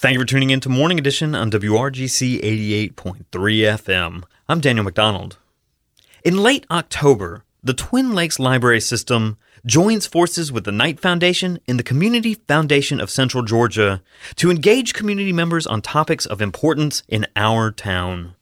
Thank you for tuning in to Morning Edition on WRGC 88.3 FM. I'm Daniel McDonald. In late October, the Twin Lakes Library System joins forces with the Knight Foundation and the Community Foundation of Central Georgia to engage community members on topics of importance in our town.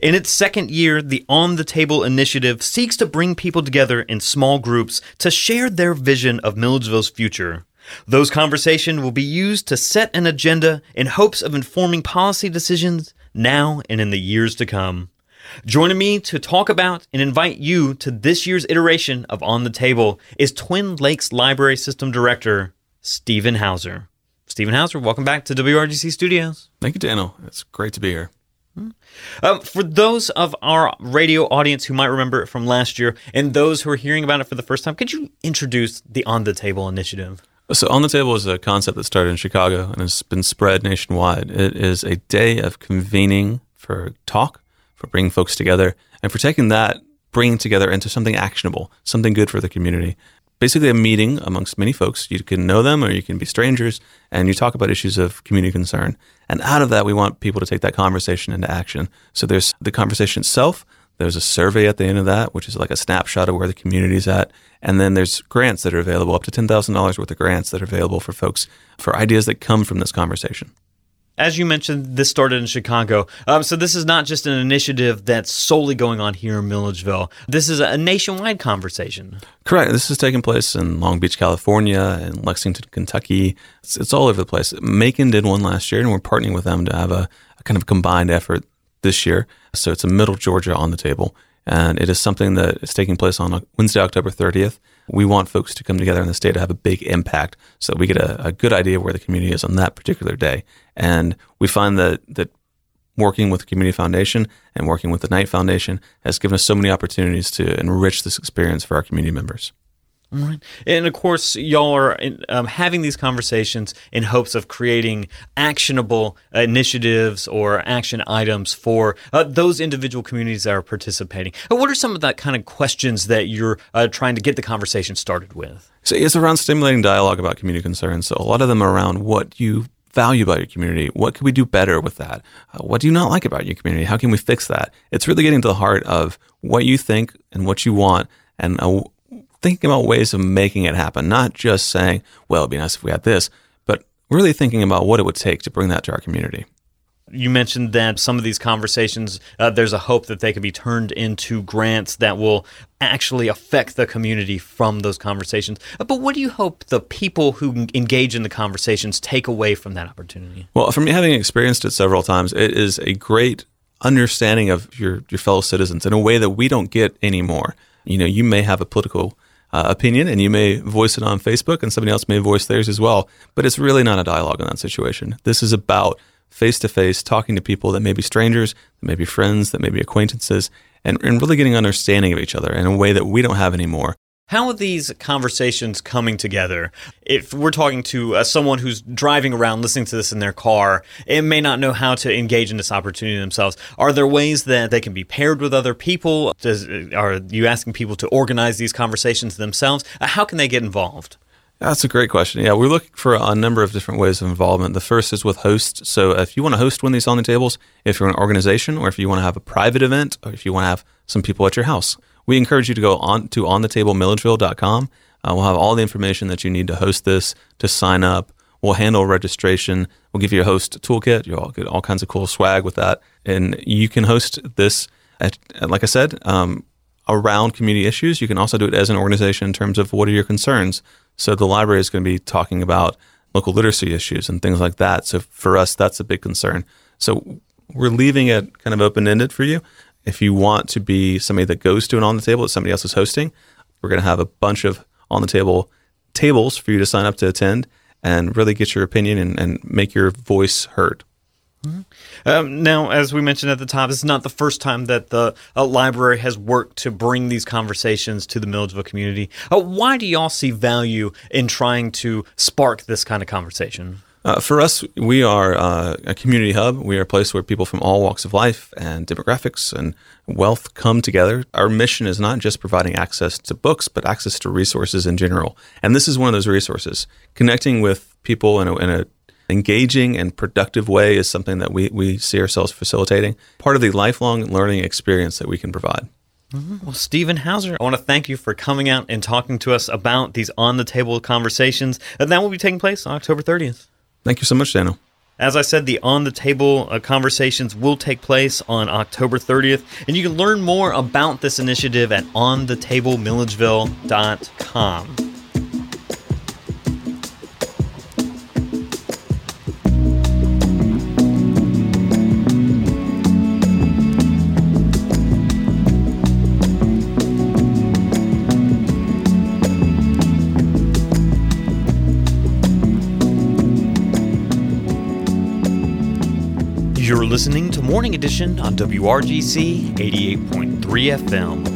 In its second year, the On the Table initiative seeks to bring people together in small groups to share their vision of Milledgeville's future. Those conversations will be used to set an agenda in hopes of informing policy decisions now and in the years to come. Joining me to talk about and invite you to this year's iteration of On the Table is Twin Lakes Library System Director Stephen Houser. Stephen Houser, welcome back to WRGC Studios. Thank you, Daniel. It's great to be here. Um, for those of our radio audience who might remember it from last year and those who are hearing about it for the first time, could you introduce the On the Table initiative? So, On the Table is a concept that started in Chicago and has been spread nationwide. It is a day of convening for talk, for bringing folks together, and for taking that, bringing together into something actionable, something good for the community. Basically, a meeting amongst many folks. You can know them or you can be strangers, and you talk about issues of community concern. And out of that, we want people to take that conversation into action. So, there's the conversation itself, there's a survey at the end of that, which is like a snapshot of where the community's at. And then there's grants that are available, up to $10,000 worth of grants that are available for folks for ideas that come from this conversation. As you mentioned, this started in Chicago. Um, so this is not just an initiative that's solely going on here in Milledgeville. This is a nationwide conversation. Correct. This is taking place in Long Beach, California, and Lexington, Kentucky. It's, it's all over the place. Macon did one last year, and we're partnering with them to have a, a kind of combined effort this year. So it's a middle Georgia on the table. And it is something that is taking place on Wednesday, October 30th. We want folks to come together in the state to have a big impact so that we get a, a good idea of where the community is on that particular day. And we find that, that working with the Community Foundation and working with the Knight Foundation has given us so many opportunities to enrich this experience for our community members. Right. And of course, y'all are um, having these conversations in hopes of creating actionable initiatives or action items for uh, those individual communities that are participating. Uh, what are some of that kind of questions that you're uh, trying to get the conversation started with? So it's around stimulating dialogue about community concerns. So a lot of them are around what you value about your community. What can we do better with that? Uh, what do you not like about your community? How can we fix that? It's really getting to the heart of what you think and what you want and uh, thinking about ways of making it happen, not just saying, well, it'd be nice if we had this, but really thinking about what it would take to bring that to our community. You mentioned that some of these conversations, uh, there's a hope that they could be turned into grants that will actually affect the community from those conversations. Uh, but what do you hope the people who engage in the conversations take away from that opportunity? Well, from me having experienced it several times, it is a great understanding of your, your fellow citizens in a way that we don't get anymore. You know, you may have a political uh, opinion and you may voice it on Facebook and somebody else may voice theirs as well. But it's really not a dialogue in that situation. This is about face to face talking to people that may be strangers, that may be friends, that may be acquaintances, and, and really getting understanding of each other in a way that we don't have anymore. How are these conversations coming together? If we're talking to uh, someone who's driving around listening to this in their car and may not know how to engage in this opportunity themselves, are there ways that they can be paired with other people? Does, are you asking people to organize these conversations themselves? Uh, how can they get involved? That's a great question. Yeah, we're looking for a number of different ways of involvement. The first is with hosts. So if you want to host one of these on the tables, if you're an organization or if you want to have a private event or if you want to have some people at your house, we encourage you to go on to onthetablemilledgeville.com. Uh, we'll have all the information that you need to host this, to sign up. We'll handle registration. We'll give you a host toolkit. You'll get all kinds of cool swag with that. And you can host this, at, like I said, um, around community issues. You can also do it as an organization in terms of what are your concerns. So the library is going to be talking about local literacy issues and things like that. So for us, that's a big concern. So we're leaving it kind of open ended for you. If you want to be somebody that goes to an on the table that somebody else is hosting, we're going to have a bunch of on the table tables for you to sign up to attend and really get your opinion and, and make your voice heard. Mm-hmm. Um, now, as we mentioned at the top, this is not the first time that the uh, library has worked to bring these conversations to the Milledgeville community. Uh, why do y'all see value in trying to spark this kind of conversation? Uh, for us, we are uh, a community hub. We are a place where people from all walks of life and demographics and wealth come together. Our mission is not just providing access to books, but access to resources in general. And this is one of those resources. Connecting with people in a, in a engaging and productive way is something that we, we see ourselves facilitating, part of the lifelong learning experience that we can provide. Well, Stephen Houser, I want to thank you for coming out and talking to us about these on the table conversations. And that will be taking place on October 30th. Thank you so much, Daniel. As I said, the on the table uh, conversations will take place on October 30th, and you can learn more about this initiative at onthetablemilledgeville.com. You're listening to Morning Edition on WRGC 88.3 FM.